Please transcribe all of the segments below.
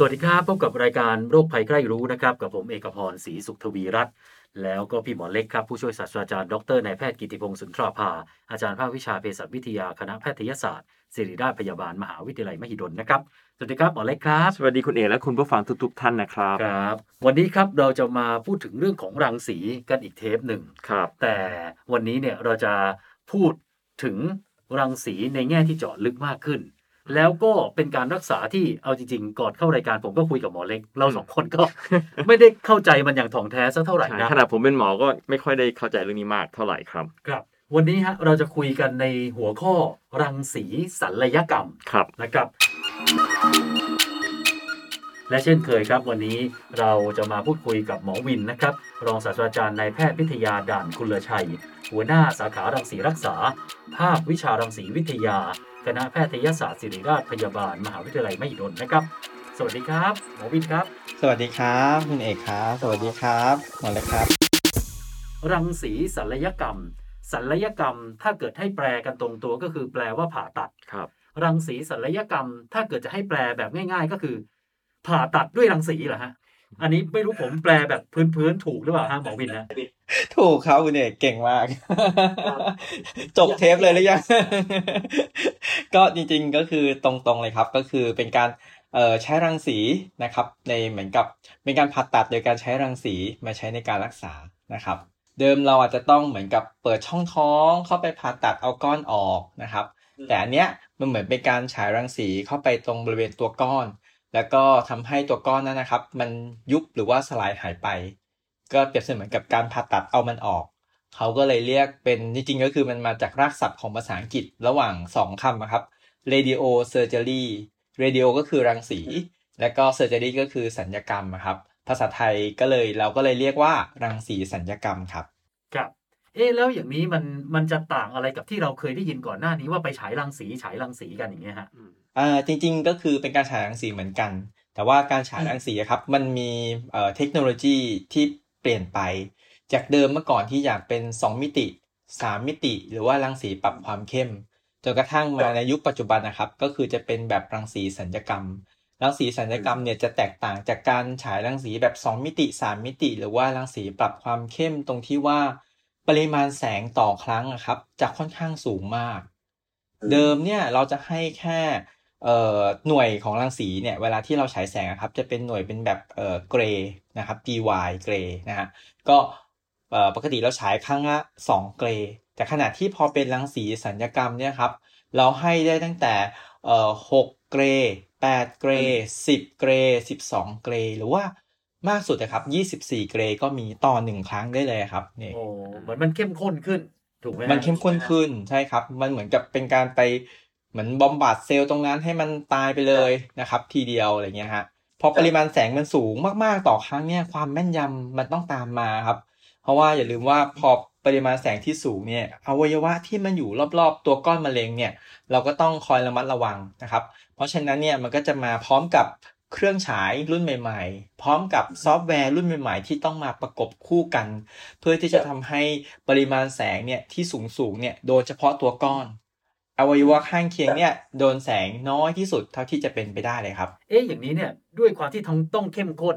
สวัสดีครับ พบกับรายการโรคภัยใกล้รู้นะครับ กับผมเอกพรศรีสุขทวีรัตน์แล้วก็พี่หมอเล็กครับ ผู้ช่วยศาสตราจารย์ดรนายแพทย์กิติพงศ์สุนทราภา อาจารย์ภาควิชาเภสัชวิทยาคณะแพทยศาสตร์ศิริราชพยาบาลมหาวิทยาลัยมหิดลนะครับ สวัสดีครับหมอเล็กครับ สวัสดีคุณเอกและคุณผู้ฟังทุกๆท่านนะครับครับ วันนี้ครับเราจะมาพูดถึงเรื่องของรังสีกันอีกเทปหนึ่งครับ แต่วันนี้เนี่ยเราจะพูดถึงรังสีในแง่ที่เจาะลึกมากขึ้น แล้วก็เป็นการรักษาที่เอาจริงๆ ก่อนเข้ารายการผมก็คุยกับหมอเล็ก เราสองคนก็ไม่ได้เข้าใจมันอย่างถ่องแท้สักเท่าไหร่ใช่นะขนาดผมเป็นหมอก็ไม่ค่อยได้เข้าใจเรื่องนี้มากเท่าไหร่ครับ ครับ วันนี้ฮะเราจะคุยกันในหัวข้อรังสีสัลยกรรมครับนะครับ และเช่นเคยครับ วันนี้เราจะมาพูดคุยกับหมอวินนะครับ รองศาสตราจารย์นายแพทย์วิทยาด่านคุลชัย หัวหน้าสาขารังสีรักษา ภาควิชารังสีวิทยา คณะแพทยศาสตร์ศิริราชพยาบาล มหาวิทยาลัยมหิดลนะครับ สวัสดีครับหมอวินครับ สวัสดีครับคุณเอกครับสวัสดีครับหมอเล็กครับ รังสีสัลยกรรมสัลยกรรมถ้าเกิดให้แปลกันตรงตัวก็คือแปลว่าผ่าตัดครับ รังสีศัลยกรรม ถ้าเกิดจะให้แปลแบบง่าย ๆ ก็คือ ผ่าตัดด้วยรังสีเหรอฮะ อันนี้ไม่รู้ผมแปลแบบพื้นๆถูกหรือเปล่าฮะหมอวินนะถูกครับคุณเอกเก่งมาก จบเทปเลยหรือยัง ก็จริงๆก็คือตรงๆเลยครับ ก็คือเป็นการเอ่อใช้รังสีนะครับ ในเหมือนกับเป็นการผ่าตัดโดยการใช้รังสีมาใช้ในการรักษานะครับ เดิมเราอาจจะต้องเหมือนกับเปิดช่องท้องเข้าไปผ่าตัดเอาก้อนออกนะครับ แต่อันเนี้ยมันเหมือนเป็นการฉายรังสีเข้าไปตรงบริเวณตัวก้อน แล้วก็ทำให้ตัวก้อนนั้นนะครับ มันยุบหรือว่าสลายหายไป ก็เปรียบเสมือนกับการผ่าตัดเอามันออก เขาก็เลยเรียกเป็นจริงๆก็คือมันมาจากรากศัพท์ของภาษาอังกฤษระหว่างสองคำนะครับ radio surgery radio ก็คือรังสี และก็ surgery ก็คือสัญญกรรมอะครับ ภาษาไทยก็เลยเราก็เลยเรียกว่ารังสีสัญญกรรมครับครับเอ๊ะแล้วอย่างนี้มันมันจะต่างอะไรกับที่เราเคยได้ยินก่อนหน้านี้ว่าไปฉายรังสีฉายรังสีกันอย่างเงี้ยฮะ อ่าจริง ๆ ก็คือเป็นการฉายรังสีเหมือนกัน แต่ว่าการฉายรังสีอะครับ มันมีเอ่อเทคโนโลยีที่เปลี่ยนไป จากเดิมเมื่อก่อนที่อยากเป็น 2 มิติ 3 มิติ หรือว่ารังสีปรับความเข้มจนกระทั่งมาในยุคปัจจุบันนะครับ ก็คือจะเป็นแบบรังสีสัญญกรรมรังสีสัญญกรรมเนี่ยจะแตกต่างจากการฉายรังสีแบบ 2 มิติ 3 มิติ หรือว่ารังสีปรับความเข้มตรงที่ว่าปริมาณแสงต่อครั้งอะครับจะค่อนข้างสูงมาก เดิมเนี่ยเราจะให้แค่เอ่อ หน่วยของรังสีเนี่ยเวลาที่เราฉายแสงอะครับจะเป็นหน่วยเป็นแบบเอ่อเกรย์นะครับ gy เกรย์นะฮะก็เอ่อปกติเราฉายครั้งละ2เกรย์แต่ขณะที่พอเป็นรังสีสัญญกรรมเนี่ยครับเราให้ได้ตั้งแต่เอ่อ6เกรย์8เกรย์10เกรย์12เกรย์หรือว่ามากสุดนะครับ24เกรย์ก็มีต่อหนึ่งครั้งได้เลยครับนี่โอ้เหมือนมันเข้มข้นขึ้นถูกไหมฮะมันเข้มข้นขึ้นใช่ครับ มันเหมือนกับเป็นการไป เหมือนบอมบัดเซลล์ตรงนั้นให้มันตายไปเลยนะครับ ทีเดียวอะไรเงี้ยฮะพอปริมาณแสงมันสูงมากๆต่อครั้งเนี่ยความแม่นยำมันต้องตามมาครับ เพราะว่าอย่าลืมว่าพอปริมาณแสงที่สูงเนี่ยอวัยวะที่มันอยู่รอบๆ ตัวก้อนมะเร็งเนี่ยเราก็ต้องคอยระมัดระวังนะครับ เพราะฉะนั้นเนี่ยมันก็จะมาพร้อมกับเครื่องฉายรุ่นใหม่ ๆ พร้อมกับซอฟต์แวร์รุ่นใหม่ ๆ ที่ต้องมาประกบคู่กัน เพื่อที่จะทำให้ปริมาณแสงเนี่ยที่สูงๆเนี่ยโดยเฉพาะตัวก้อน อวัยวะข้างเคียงเนี่ยโดนแสงน้อยที่สุดเท่าที่จะเป็นไปได้เลยครับ เอ๊ะอย่างนี้เนี่ยด้วยความที่ทั้งต้องเข้มข้น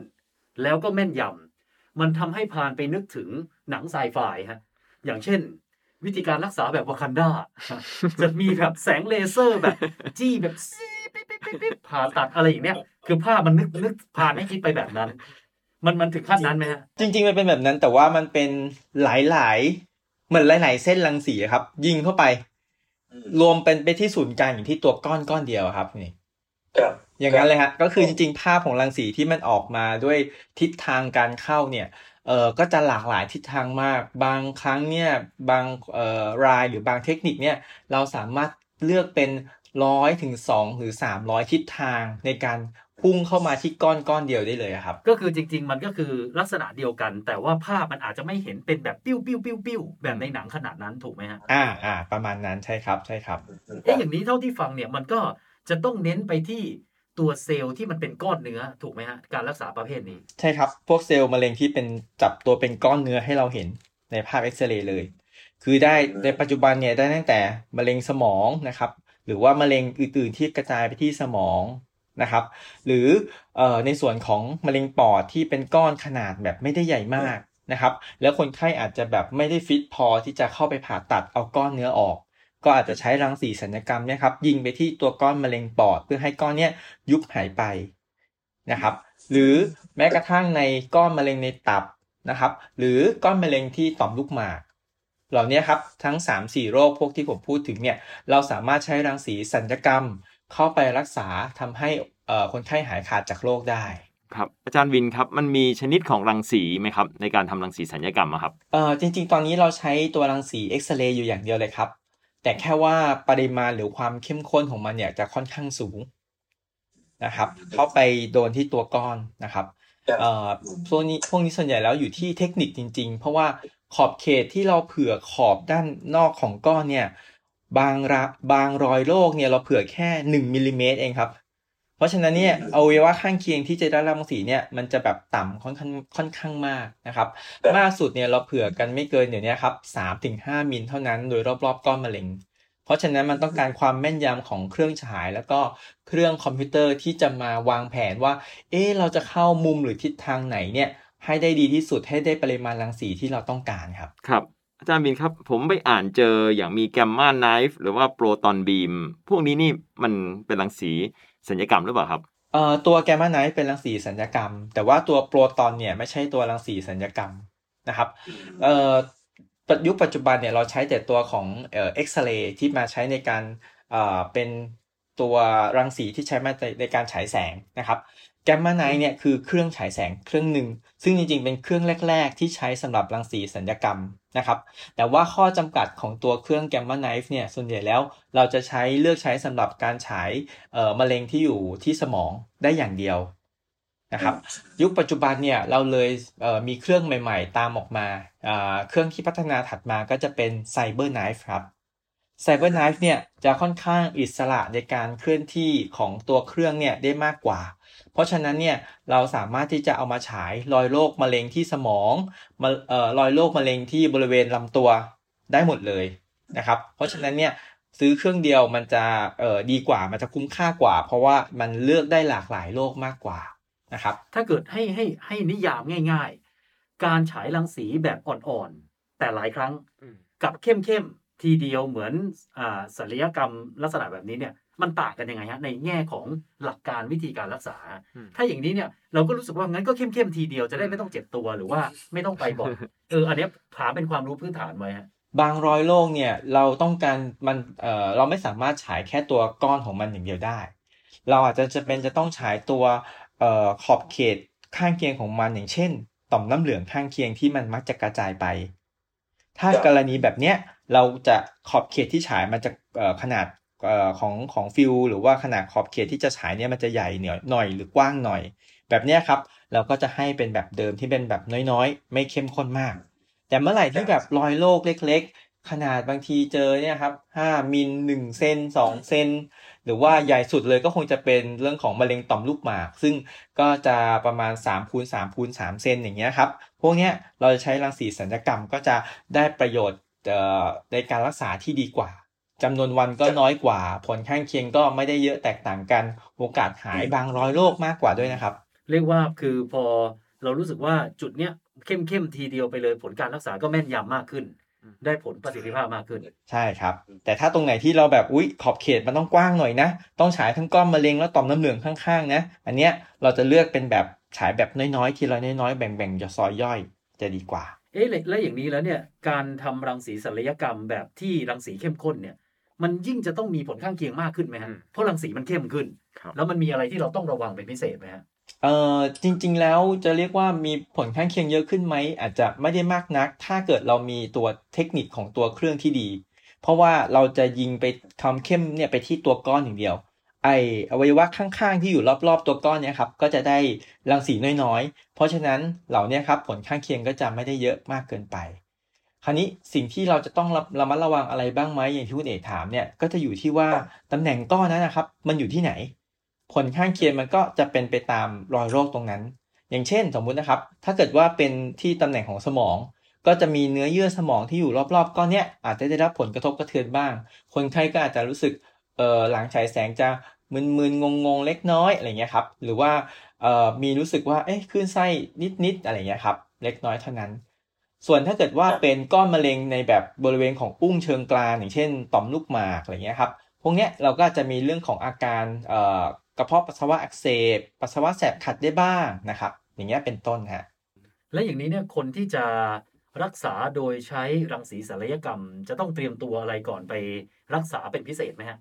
แล้วก็แม่นยำมันทำให้พานไปนึกถึงหนังไซไฟฮะอย่างเช่น วิธีการรักษาแบบวากันดาจะมีแบบแสงเลเซอร์แบบ จี้แบบซีปิ๊บปิ๊บปิ๊บปิ๊บผ่าตัดอะไรอย่างเนี้ยคือภาพมันนึกนึกพานให้คิดไปแบบนั้น มันมันถึงขั้นนั้นไหมฮะจริง ๆ มันเป็นแบบนั้นแต่ว่ามันเป็นหลายๆเหมือนหลาย ๆ เส้นรังสีอะครับ ยิงเข้าไป รวมเป็นไปที่ศูนย์กลางอยู่ที่ตัวก้อนก้อนเดียวอะครับนี่ครับอย่างนั้นเลยฮะก็คือจริงๆ ภาพของรังสีที่มันออกมาด้วยทิศทางการเข้าเนี่ยเอ่อก็จะหลากหลายทิศทางมาก บางครั้งเนี่ยบางเอ่อรายหรือบางเทคนิคเนี่ยเราสามารถเลือกเป็นร้อยถึงสองหรือสามร้อยทิศทางในการ พุ่งเข้ามาที่ก้อนก้อนเดียวได้เลยอะครับ ก็คือจริง ๆ มันก็คือลักษณะเดียวกัน แต่ว่าภาพมันอาจจะไม่เห็นเป็นแบบปิ้วปิ้วปิ้วปิ้วแบบในหนังขนาดนั้นถูกไหมฮะอ่าอ่าประมาณนั้นใช่ครับใช่ครับเอ๊ะอย่างนี้เท่าที่ฟังเนี่ยมันก็จะต้องเน้นไปที่ตัวเซลล์ที่มันเป็นก้อนเนื้อถูกไหมฮะการรักษาประเภทนี้ ใช่ครับ พวกเซลล์มะเร็งที่เป็นจับตัวเป็นก้อนเนื้อให้เราเห็นในภาพเอ็กซเรย์เลย คือได้ในปัจจุบันเนี่ยได้ตั้งแต่มะเร็งสมองนะครับหรือว่ามะเร็งอื่นๆที่กระจายไปที่สมอง นะครับ หรืออในส่วนของมะเร็งปอดที่เป็นก้อนขนาดแบบไม่ได้ใหญ่มากนะครับ แล้วคนไข้อาจจะแบบไม่ได้ฟิตพอที่จะเข้าไปผ่าตัดเอาก้อนเนื้อออก ก็อาจจะใช้รังสีสัญญกรรมเนี่ยครับยิงไปที่ตัวก้อนมะเร็งปอด เพื่อให้ก้อนเนี้ยยุบหายไปนะครับ หรือแม้กระทั่งในก้อนมะเร็งในตับนะครับ หรือก้อนมะเร็งที่ต่อมลูกหมากเหล่านี้ครับทั้ง 3-4 โรคพวกที่ผมพูดถึงเนี่ยเราสามารถใช้รังสีสัญญกรรม เข้าไปรักษาทำให้เอ่อคนไข้หายขาดจากโรคได้ครับอาจารย์วินครับมันมีชนิดของรังสีไหมครับในการทำรังสีสัญญกรรมอะครับเอ่อจริง ๆ ตอนนี้เราใช้ตัวรังสีเอ็กซเรย์อยู่อย่างเดียวเลยครับ แต่แค่ว่าปริมาณหรือความเข้มข้นของมันเนี่ยจะค่อนข้างสูงนะครับ เข้าไปโดนที่ตัวก้อนนะครับครับเอ่อพวกนี้พวกนี้ส่วนใหญ่แล้วอยู่ที่เทคนิคจริง ๆ เพราะว่าขอบเขตที่เราเผื่อขอบด้านนอกของก้อนเนี่ย บางระบางรอยโรคเนี่ยเราเผื่อแค่หนึ่งมิลลิเมตรเองครับ เพราะฉะนั้นเนี่ยอวัยวะข้างเคียงที่จะได้รับรังสีเนี่ยมันจะแบบต่ำค่อนข้างค่อนข้างมากนะครับ มากสุดเนี่ยเราเผื่อกันไม่เกินเดี๋ยวนี้ครับสามถึงห้ามิลเท่านั้นโดยรอบๆก้อนมะเร็ง เพราะฉะนั้นมันต้องการความแม่นยำของเครื่องฉาย แล้วก็เครื่องคอมพิวเตอร์ที่จะมาวางแผนว่า เอ๊ะเราจะเข้ามุมหรือทิศทางไหนเนี่ยให้ได้ดีที่สุดให้ได้ปริมาณรังสีที่เราต้องการครับ ครับ อาจารย์วินครับ ผมไปอ่านเจออย่างมี Gamma Knife หรือว่า proton beam พวกนี้นี่มันเป็นรังสีศัลยกรรมหรือเปล่าครับเอ่อตัว Gamma Knife เป็นรังสีศัลยกรรม แต่ว่าตัวโปรตอนเนี่ยไม่ใช่ตัวรังสีศัลยกรรมนะครับเอ่อปัจยุคปัจจุบันเนี่ยเราใช้แต่ตัวของเอ่อเอ็กซเรย์ที่มาใช้ในการเอ่อเป็นตัวรังสีที่ใช้มาในในการฉายแสงนะครับ แกมมาไนท์เนี่ยคือเครื่องฉายแสงเครื่องหนึ่ง ซึ่งจริงๆ เป็นเครื่องแรก ๆ ที่ใช้สำหรับรังสีสัญญกรรมนะครับ แต่ว่าข้อจำกัดของตัวเครื่องแกมมาไนฟ์เนี่ยส่วนใหญ่แล้วเราจะใช้เลือกใช้สำหรับการฉายเอ่อมะเร็งที่อยู่ที่สมองได้อย่างเดียวนะครับ ยุคปัจจุบันเนี่ยเราเลยเอ่อมีเครื่องใหม่ ๆ ตามออกมาอ่าเครื่องที่พัฒนาถัดมาก็จะเป็น Cyber Knife ครับ Cyber Knife เนี่ยจะค่อนข้างอิสระในการเคลื่อนที่ของตัวเครื่องเนี่ยได้มากกว่า เพราะฉะนั้นเนี่ยเราสามารถที่จะเอามาฉายรอยโรคมะเร็งที่สมองมะเอ่อรอยโรคมะเร็งที่บริเวณลำตัวได้หมดเลยนะครับ เพราะฉะนั้นเนี่ยซื้อเครื่องเดียวมันจะเอ่อดีกว่ามันจะคุ้มค่ากว่า เพราะว่ามันเลือกได้หลากหลายโรคมากกว่านะครับ ถ้าเกิดให้ให้ให้นิยามง่าย ๆ การฉายรังสีแบบอ่อนๆแต่หลายครั้งอืมกับเข้มๆ ทีเดียวเหมือนอ่าศัลยกรรมลักษณะแบบนี้เนี่ยมันต่างกันยังไงฮะในแง่ของหลักการวิธีการรักษาอืมถ้าอย่างนี้เนี่ยเราก็รู้สึกว่างั้นก็เข้มๆทีเดียวจะได้ไม่ต้องเจ็บตัวหรือว่าไม่ต้องไปบ่อยเอออันเนี้ยถามเป็นความรู้พื้นฐานไว้ฮะบางรอยโรคเนี่ยเราต้องการมันเอ่อเราไม่สามารถฉายแค่ตัวก้อนของมันอย่างเดียวได้ เราอาจจะจะเป็นจะต้องฉายตัวเอ่อขอบเขตข้างเคียงของมันอย่างเช่น ต่อมน้ำเหลืองข้างเคียงที่มันมักจะกระจายไป ถ้ากรณีแบบเนี้ย เราจะขอบเขตที่ฉายมันจะเอ่อขนาดเอ่อของของ field หรือว่าขนาดขอบเขตที่จะฉายเนี่ยมันจะใหญ่หน่อยหน่อยหรือกว้างหน่อย แบบเนี้ยครับ เราก็จะให้เป็นแบบเดิมที่เป็นแบบน้อยๆ ไม่เข้มข้นมาก แต่เมื่อไหร่ที่แบบรอยโรคเล็ก ๆ ขนาดบางทีเจอเนี่ยครับ5มิล1เซน2เซนหรือว่าใหญ่สุดเลยก็คงจะเป็นเรื่องของมะเร็งต่อมลูกหมาก ซึ่งก็จะประมาณ3คูณ3คูณ3เซนอย่างเงี้ยครับพวกเนี้ยเราจะใช้รังสีสัญญกรรมก็จะได้ประโยชน์เอ่อ ในการรักษาที่ดีกว่าจำนวนวันก็น้อยกว่า ผลข้างเคียงก็ไม่ได้เยอะแตกต่างกันโอกาสหายบางรอยโรคมากกว่าด้วยนะครับ เรียกว่าคือพอเรารู้สึกว่าจุดเนี้ยเข้มเข้มๆทีเดียวไปเลย ผลการรักษาก็แม่นยำมากขึ้น ได้ผลประสิทธิภาพมากขึ้น ใช่ครับ แต่ถ้าตรงไหนที่เราแบบอุ๊ยขอบเขตมันต้องกว้างหน่อยนะ ต้องฉายทั้งก้อนมะเร็งแล้วต่อมน้ำเหลืองข้างๆ นะ อันเนี้ยเราจะเลือกเป็นแบบฉายแบบน้อยๆ ทีละน้อยๆแบ่งๆจะซอยย่อยจะดีกว่า เอ๊ะแล้วแล้วอย่างนี้แล้วเนี่ยการทำรังสีศัลยกรรมแบบที่รังสีเข้มข้นเนี่ย มันยิ่งจะต้องมีผลข้างเคียงมากขึ้นไหมฮะอืมเพราะรังสีมันเข้มขึ้นครับแล้วมันมีอะไรที่เราต้องระวังเป็นพิเศษไหมฮะเอ่อจริง ๆ แล้วจะเรียกว่ามีผลข้างเคียงเยอะขึ้นไหมอาจจะไม่ได้มากนัก ถ้าเกิดเรามีตัวเทคนิคของตัวเครื่องที่ดี เพราะว่าเราจะยิงไปความเข้มเนี่ยไปที่ตัวก้อนอย่างเดียว ไออวัยวะข้างๆ ที่อยู่รอบๆ ตัวก้อนเนี่ยครับก็จะได้รังสีน้อยๆ เพราะฉะนั้นเหล่านี้ครับผลข้างเคียงก็จะไม่ได้เยอะมากเกินไป คราวนี้สิ่งที่เราจะต้องระมัดระวังอะไรบ้างไหมอย่างที่คุณเอกถามเนี่ยก็จะอยู่ที่ว่าตำแหน่งก้อนนั้นนะครับ มันอยู่ที่ไหน ผลข้างเคียงมันก็จะเป็นไปตามรอยโรคตรงนั้น อย่างเช่น สมมุตินะครับ ถ้าเกิดว่าเป็นที่ตำแหน่งของสมองก็จะมีเนื้อเยื่อสมองที่อยู่รอบๆก้อนเนี้ยอาจจะได้รับผลกระทบกระเทือนบ้าง คนไข้ก็อาจจะรู้สึก หลังฉายแสงจะมึนๆงงๆเล็กน้อยอะไรเงี้ยครับ หรือว่าเอ่อมีรู้สึกว่าเอ๊ะคลื่นไส้นิดๆอะไรเงี้ยครับ เล็กน้อยเท่านั้น ส่วนถ้าเกิดว่าเป็นก้อนมะเร็งในแบบบริเวณของอุ้งเชิงกรานอย่างเช่นต่อมลูกหมากอะไรเงี้ยครับพวกเนี้ยเราก็จะมีเรื่องของอาการเอ่อกระเพาะปัสสาวะอักเสบปัสสาวะแสบขัดได้บ้างนะครับ อย่างเงี้ยเป็นต้นฮะและอย่างนี้เนี่ยคนที่จะรักษาโดยใช้รังสีศัลยกรรม จะต้องเตรียมตัวอะไรก่อนไปรักษาเป็นพิเศษไหมฮะ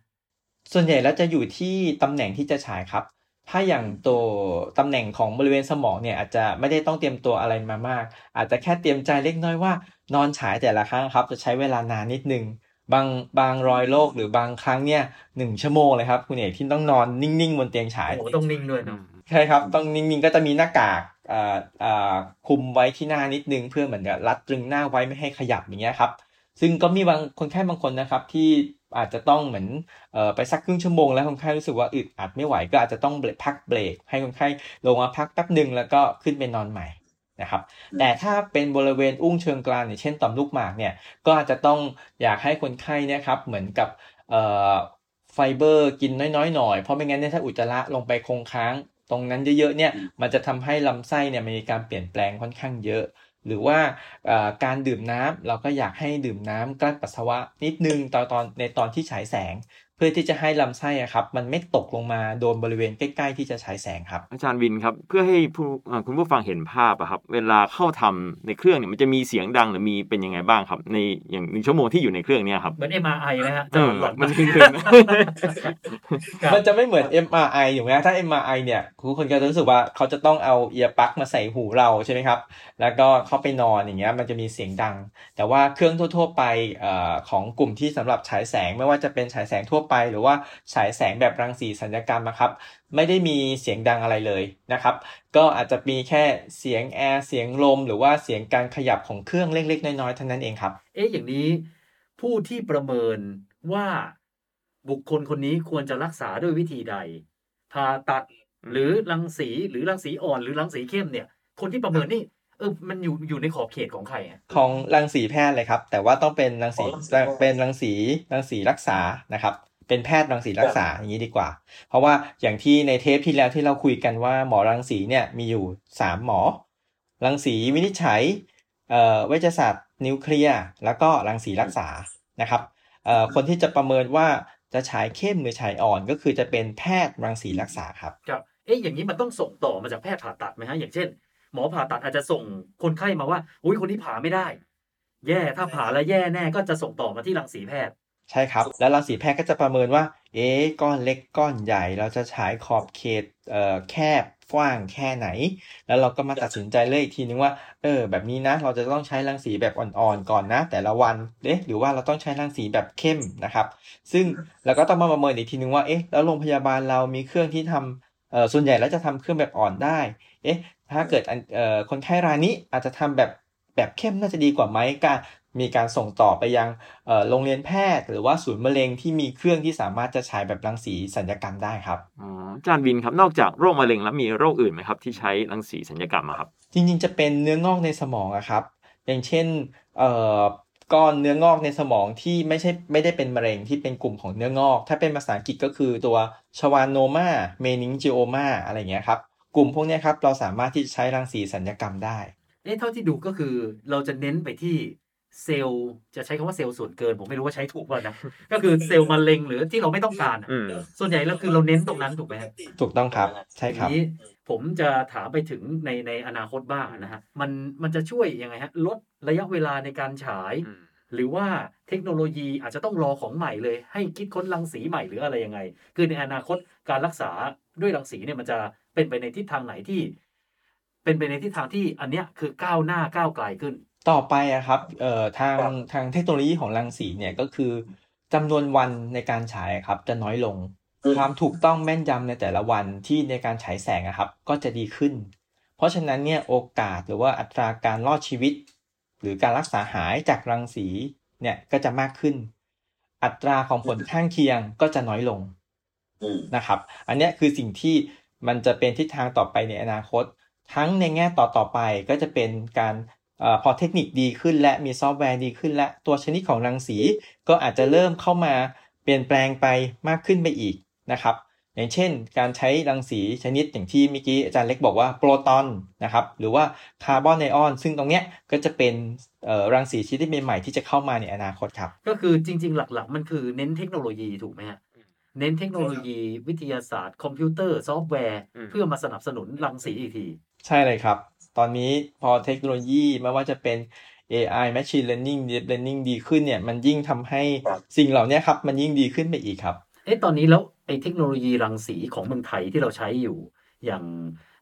ส่วนใหญ่แล้วจะอยู่ที่ตำแหน่งที่จะฉายครับ ถ้าอย่างตัวตำแหน่งของบริเวณสมองเนี่ยอาจจะไม่ได้ต้องเตรียมตัวอะไรมามาก อาจจะแค่เตรียมใจเล็กน้อยว่า นอนฉายแต่ละครั้งครับ จะใช้เวลานานนิดนึงบางบางรอยโรคหรือบางครั้งเนี่ยหนึ่งชั่วโมงเลยครับ คุณเอกที่ต้องนอนนิ่งๆ บนเตียงฉายโอ้โหต้องนิ่งด้วยเนาะใช่ครับต้องนิ่งๆก็จะมีหน้ากากอ่าอ่าคลุมไว้ที่หน้านิดนึงเพื่อเหมือนกับรัดตรึงหน้าไว้ไม่ให้ขยับอย่างเงี้ยครับ ซึ่งก็มีบางคนไข้บางคนนะครับที่ อาจจะต้องเหมือนไปสักครึ่งชั่วโมงแล้วคนไข้รู้สึกว่าอึดอัดไม่ไหวก็อาจจะต้องเบรกพักเบรก ให้คนไข้ลงมาพักแป๊บหนึ่งแล้วก็ขึ้นไปนอนใหม่นะครับแต่ถ้าเป็นบริเวณอุ้งเชิงกรานอย่างเช่นต่อมลูกหมากเนี่ยก็อาจจะต้องอยากให้คนไข้นะครับเหมือนกับไฟเบอร์กินน้อยๆหน่อยเพราะไม่งั้นเนี่ยถ้าอุจจาระลงไปคงค้าง ตรงนั้นเยอะๆเนี่ยมันจะทำให้ลำไส้เนี่ยมีการเปลี่ยนแปลงค่อนข้างเยอะ หรือว่าการดื่มน้ำเราก็อยากให้ดื่มน้ำกลั้นปัสสาวะนิดนึงตอนตอนในตอนที่ฉายแสง เพื่อที่จะให้ลำไส้อะครับมันไม่ตกลงมาโดนบริเวณใกล้ๆที่จะฉายแสงครับ อาจารย์วินครับ เพื่อให้ผู้อ่าคุณผู้ฟังเห็นภาพอะครับ เวลาเข้าทำในเครื่องเนี่ยมันจะมีเสียงดังหรือมีเป็นยังไงบ้างครับ ในอย่างหนึ่งชั่วโมงที่อยู่ในเครื่องเนี่ยครับเหมือน MRI นะฮะเออหลอดมันไคือครับมันจะไม่เหมือน MRI ถูกไหมถ้า MRI เนี่ยทุกคนก็จะรู้สึกว่าเขาจะต้องเอาเอียร์ปลั๊กมาใส่หูเราใช่ไหมครับ แล้วก็เข้าไปนอนอย่างเงี้ยมันจะมีเสียงดัง แต่ว่าเครื่องทั่ว ๆ ไปเอ่อของกลุ่มที่สำหรับฉายแสงไม่ว่าจะเป็นฉายแสงทั่วไป หรือว่าฉายแสงแบบรังสีสัญญกรรมนะครับ ไม่ได้มีเสียงดังอะไรเลยนะครับ ก็อาจจะมีแค่เสียงแอร์เสียงลม หรือว่าเสียงการขยับของเครื่องเล็กๆน้อยๆเท่านั้นเองครับ เอ๊ะอย่างนี้ผู้ที่ประเมินว่าบุคคลคนนี้ควรจะรักษาด้วยวิธีใดผ่าตัดหรือรังสีหรือรังสีอ่อนหรือรังสีเข้มเนี่ย คนที่ประเมินนี่เออ มันอยู่อยู่ในขอบเขตของใครอะของรังสีแพทย์เลยครับ แต่ว่าต้องเป็นรังสีอ๋อรังสีแพทย์เป็นรังสีรังสีรักษานะครับ เป็นแพทย์รังสีรักษาอย่างนี้ดีกว่า เพราะว่าอย่างที่ในเทปที่แล้วที่เราคุยกันว่าหมอรังสีเนี่ยมีอยู่สามหมอ รังสีวินิจฉัยเอ่อเวชศาสตร์นิวเคลียร์แล้วก็รังสีรักษานะครับเอ่อคนที่จะประเมินว่าจะฉายเข้มหรือฉายอ่อนก็คือจะเป็นแพทย์รังสีรักษาครับครับเอ๊ะอย่างนี้มันต้องส่งต่อมาจากแพทย์ผ่าตัดไหมฮะอย่างเช่น หมอผ่าตัดอาจจะส่งคนไข้มาว่าอุ้ยคนนี้ผ่าไม่ได้ แย่ถ้าผ่าแล้วแย่แน่ก็จะส่งต่อมาที่รังสีแพทย์ ใช่ครับ แล้วรังสีแพทย์ก็จะประเมินว่า เอ๊ะก้อนเล็กก้อนใหญ่ เราจะฉายขอบเขตเอ่อแคบกว้างแค่ไหน แล้วเราก็มาตัดสินใจเลยอีกทีนึงว่าเออ แบบนี้นะ เราจะต้องใช้รังสีแบบอ่อนๆก่อนนะ แต่ละวันเอ๊ะหรือว่าเราต้องใช้รังสีแบบเข้มนะครับ ซึ่งเราก็ต้องมาประเมินอีกทีนึงว่าเอ๊ะแล้วโรงพยาบาลเรามีเครื่องที่ทำเอ่อส่วนใหญ่แล้วจะทำเครื่องแบบอ่อนได้ เอ๊ะ ถ้าเกิดอันเอ่อคนไข้รายนี้อาจจะทำแบบแบบเข้มน่าจะดีกว่าไหมการ มีการส่งต่อไปยังเอ่อโรงเรียนแพทย์ หรือว่าศูนย์มะเร็งที่มีเครื่องที่สามารถจะฉายแบบรังสีสัญญกรรมได้ครับอ๋ออาจารย์วินครับนอกจากโรคมะเร็งแล้วมีโรคอื่นไหมครับที่ใช้รังสีสัญญกรรมอะครับ จริงๆ จะเป็นเนื้องอกในสมองอะครับ อย่างเช่นเอ่อก้อนเนื้องอกในสมองที่ไม่ใช่ไม่ได้เป็นมะเร็งที่เป็นกลุ่มของเนื้องอก ถ้าเป็นภาษาอังกฤษก็คือตัวชวานโนมาเมนิงจิโอมาอะไรอย่างเงี้ยครับกลุ่มพวกเนี้ยครับเราสามารถที่จะใช้รังสีสัญญกรรมได้เอ๊ะเท่าที่ดูก็คือเราจะเน้นไปที่ เซลล์จะใช้คำว่าเซลล์ส่วนเกิน ผมไม่รู้ว่าใช้ถูกป่ะนะก็คือเซลล์มะเร็งหรือที่เราไม่ต้องการอะอืมส่วนใหญ่แล้วคือเราเน้นตรงนั้นถูกไหมฮะถูกต้องครับ ใช่ครับทีนี้ผมจะถามไปถึงในในอนาคตบ้างนะฮะมันมันจะช่วยยังไงฮะลดระยะเวลาในการฉาย หรือว่าเทคโนโลยีอาจจะต้องรอของใหม่เลย ให้คิดค้นรังสีใหม่หรืออะไรยังไง คือในอนาคตการรักษาด้วยรังสีเนี่ยมันจะเป็นไปในทิศทางไหนที่ เป็นไปในทิศทางที่อันเนี้ยคือก้าวหน้าก้าวไกลขึ้น ต่อไปอะครับเอ่อทางทางเทคโนโลยีของรังสีเนี่ยก็คือจำนวนวันในการฉายอะครับ จะน้อยลง ความถูกต้องแม่นยำในแต่ละวันที่ในการฉายแสงอะครับ ก็จะดีขึ้น เพราะฉะนั้นเนี่ยโอกาสหรือว่าอัตราการรอดชีวิต หรือการรักษาหายจากรังสีเนี่ยก็จะมากขึ้น อัตราของผลข้างเคียงก็จะน้อยลงนะครับ อันเนี้ยคือสิ่งที่มันจะเป็นทิศทางต่อไปในอนาคต ทั้งในแง่ต่อต่อไปก็จะเป็นการเออพอเทคนิคดีขึ้นและมีซอฟต์แวร์ดีขึ้นและตัวชนิดของรังสีก็อาจจะเริ่มเข้ามาเปลี่ยนแปลงไปมากขึ้นไปอีกนะครับ อย่างเช่น การใช้รังสีชนิดอย่างที่เมื่อกี้อาจารย์เล็กบอกว่าโปรตอนนะครับหรือว่าคาร์บอนไอออน ซึ่งตรงเนี้ยก็จะเป็นเอ่อรังสีชนิดใหม่ๆที่จะเข้ามาในอนาคตครับ ก็คือจริง ๆ หลักๆ มันคือเน้นเทคโนโลยีถูกไหมฮะเน้นเทคโนโลยีวิทยาศาสตร์ คอมพิวเตอร์ซอฟต์แวร์อืมเพื่อมาสนับสนุนรังสีอีกที ใช่เลยครับ ตอนนี้พอเทคโนโลยีไม่ว่าจะเป็น AI Machine Learning Deep Learning ดีขึ้นเนี่ย มันยิ่งทำให้สิ่งเหล่านี้ครับ มันยิ่งดีขึ้นไปอีกครับ เอ๊ะตอนนี้แล้วไอ้เทคโนโลยีรังสีของเมืองไทยที่เราใช้อยู่ อย่าง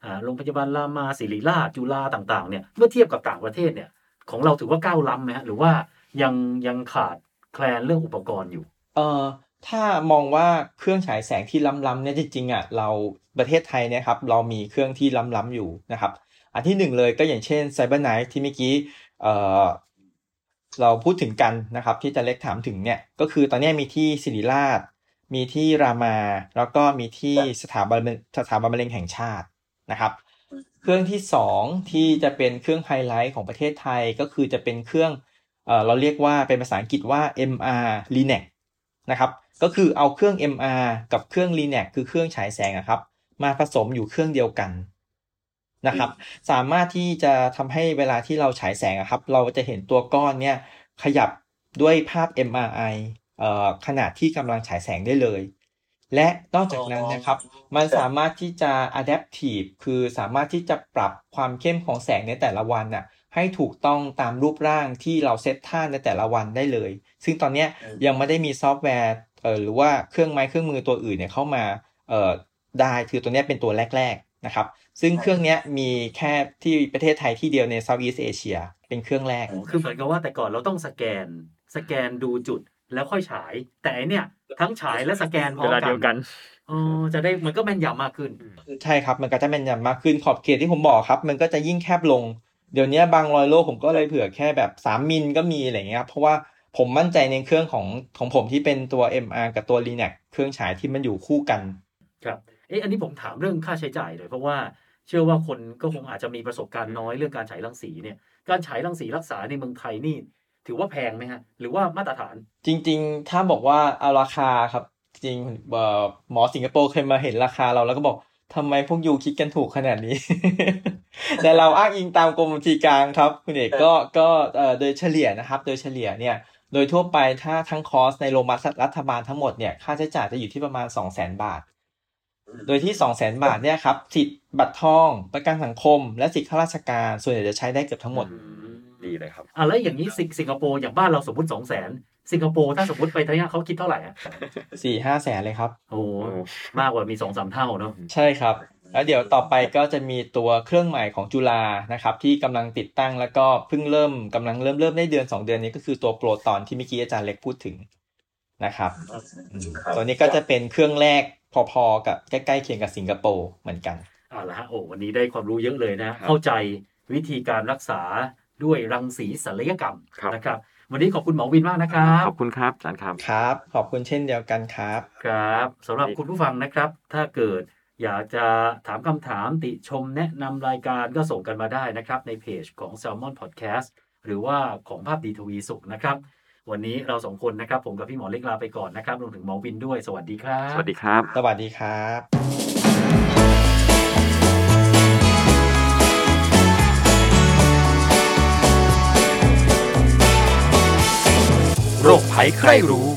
อ่าโรงพยาบาลรามาศิริราชจุฬาต่าง ๆ เนี่ย เมื่อเทียบกับต่างประเทศเนี่ย ของเราถือว่าก้าวล้ำไหมฮะ หรือว่ายังยังขาดแคลนเรื่องอุปกรณ์อยู่ เอ่อถ้ามองว่าเครื่องฉายแสงที่ล้ำๆเนี่ยจริงๆอะเราประเทศไทยเนี่ยครับเรามีเครื่องที่ล้ำๆอยู่นะครับ อันที่หนึ่งเลยก็อย่างเช่น Cyber Knife ที่เมื่อกี้เอ่อเราพูดถึงกันนะครับ ที่อาจะเล็กถามถึงเนี่ยก็คือตอนนี้มีที่ศิริราช มีที่รามา แล้วก็มีที่สถาบันสถาบันมะเร็งแห่งชาตินะครับ เครื่องที่สองที่จะเป็นเครื่องไฮไลท์ของประเทศไทยก็คือจะเป็นเครื่องเอ่อเราเรียกว่าเป็นภาษาอังกฤษว่า MR Linac นะครับก็คือเอาเครื่อง MR กับเครื่อง Linac คือเครื่องฉายแสงอะครับ มาผสมอยู่เครื่องเดียวกัน นะครับ สามารถที่จะทำให้เวลาที่เราฉายแสงอะครับ เราจะเห็นตัวก้อนเนี่ยขยับด้วยภาพ MRI เอ่อขนาดที่กำลังฉายแสงได้เลย และนอกจากนั้นนะครับ มันสามารถที่จะ adaptive คือสามารถที่จะปรับความเข้มของแสงในแต่ละวันน่ะให้ถูกต้องตามรูปร่างที่เราเซตท่าในแต่ละวันได้เลย ซึ่งตอนเนี้ยยังไม่ได้มีซอฟต์แวร์เอ่อหรือว่าเครื่องไม้เครื่องมือตัวอื่นเนี่ยเข้ามาเอ่อได้คือตัวเนี้ยเป็นตัวแรก ๆ นะครับ ซึ่งเครื่องเนี้ยมีแค่ที่ประเทศไทยที่เดียวใน Southeast Asia เป็นเครื่องแรก คือเหมือนกับว่าแต่ก่อนเราต้องสแกน สแกนดูจุดแล้วค่อยฉาย แต่อันเนี่ยทั้งฉายและสแกนพร้อเวมลากัเดียวกันอ๋อจะได้มันก็แม่นยำมากขึ้น ใช่ครับ มันก็จะแม่นยำมากขึ้นขอบเขตที่ผมบอกครับ มันก็จะยิ่งแคบลง เดี๋ยวนี้บางรอยโลผมก็เลยเผื่อแค่แบบ 3 มิลก็มีอะไรเงี้ยครับเพราะว่าผมมั่นใจในเครื่องของของผมที่เป็นตัว MR กับตัว Linac เครื่องฉายที่มันอยู่คู่กัน ครับ เอ๊ะอันนี้ผมถามเรื่องค่าใช้จ่ายเลยเพราะว่าเชื่อว่าคนก็คงอาจจะมีประสบการณ์น้อยเรื่องการฉายรังสีเนี่ย การฉายรังสีรักษาในเมืองไทยนี่ ถือว่าแพงไหมฮะ หรือว่ามาตรฐาน จริง ๆ ถ้าบอกว่าเอาราคาครับ จริงเอ่อหมอสิงคโปร์เคยมาเห็นราคาเราแล้วก็บอกทำไมพวกยูคิดกันถูกขนาดนี้ แต่เราอ้างอิงตามกรมบัญชีกลางครับ คุณเอกก็ก็เอ่อโดยเฉลี่ยนะครับ โดยเฉลี่ยเนี่ย โดยทั่วไปถ้าทั้งคอร์สในโรงพยาบาลรัฐบาลทั้งหมดเนี่ย ค่าใช้จ่ายจะอยู่ที่ประมาณ 2 0 0 0 0 0 บาท โดยที่2 0 0 0 0 0บาทเนี่ยครับสิทธิ์บัตรทองประกันสังคม และสิทธิข้าราชการส่วนใหญ่จะใช้ได้เกือบทั้งหมดดีเลยครับอะแล้วอย่างนี้สิงสิงคโปร์อย่างบ้านเราสมมติสองแสนสิงคโปร์ถ้าสมมติไปทางนี้เขาคิดเท่าไหร่อะ4 5แสนเลยครับ โอ้มากกว่ามีสองสามเท่าเนาะใช่ครับ แล้วเดี๋ยวต่อไปก็จะมีตัวเครื่องใหม่ของจุฬานะครับ ที่กำลังติดตั้งแล้วก็เพิ่งเริ่มกำลังเริ่มเริ่มได้เดือน 2 เดือนนี้ก็คือตัวโปรตอนที่เมื่อกี้อาจารย์เล็กพูดถึงนะครับอืมตัวนี้ก็จะเป็นเครื่องแรก พอๆกับใกล้ๆเคียงกับสิงคโปร์เหมือนกันเอาละฮะโอ้วันนี้ได้ความรู้เยอะเลยนะ เข้าใจวิธีการรักษาด้วยรังสีศัลยกรรมครับนะครับ วันนี้ขอบคุณหมอวินมากนะครับ ขอบคุณครับอาจารย์ครับครับ ขอบคุณเช่นเดียวกันครับ ครับสำหรับคุณผู้ฟังนะครับ ถ้าเกิดอยากจะถามคำถามติชมแนะนำรายการก็ส่งกันมาได้นะครับ ในเพจของ Salmon Podcast หรือว่าของภาพดีทวีสุขนะครับ วันนี้เราสองคนนะครับ ผมกับพี่หมอเล็กลาไปก่อนนะครับรวมถึงหมอวินด้วย สวัสดีครับ สวัสดีครับ สวัสดีครับโรคภัยใครรู้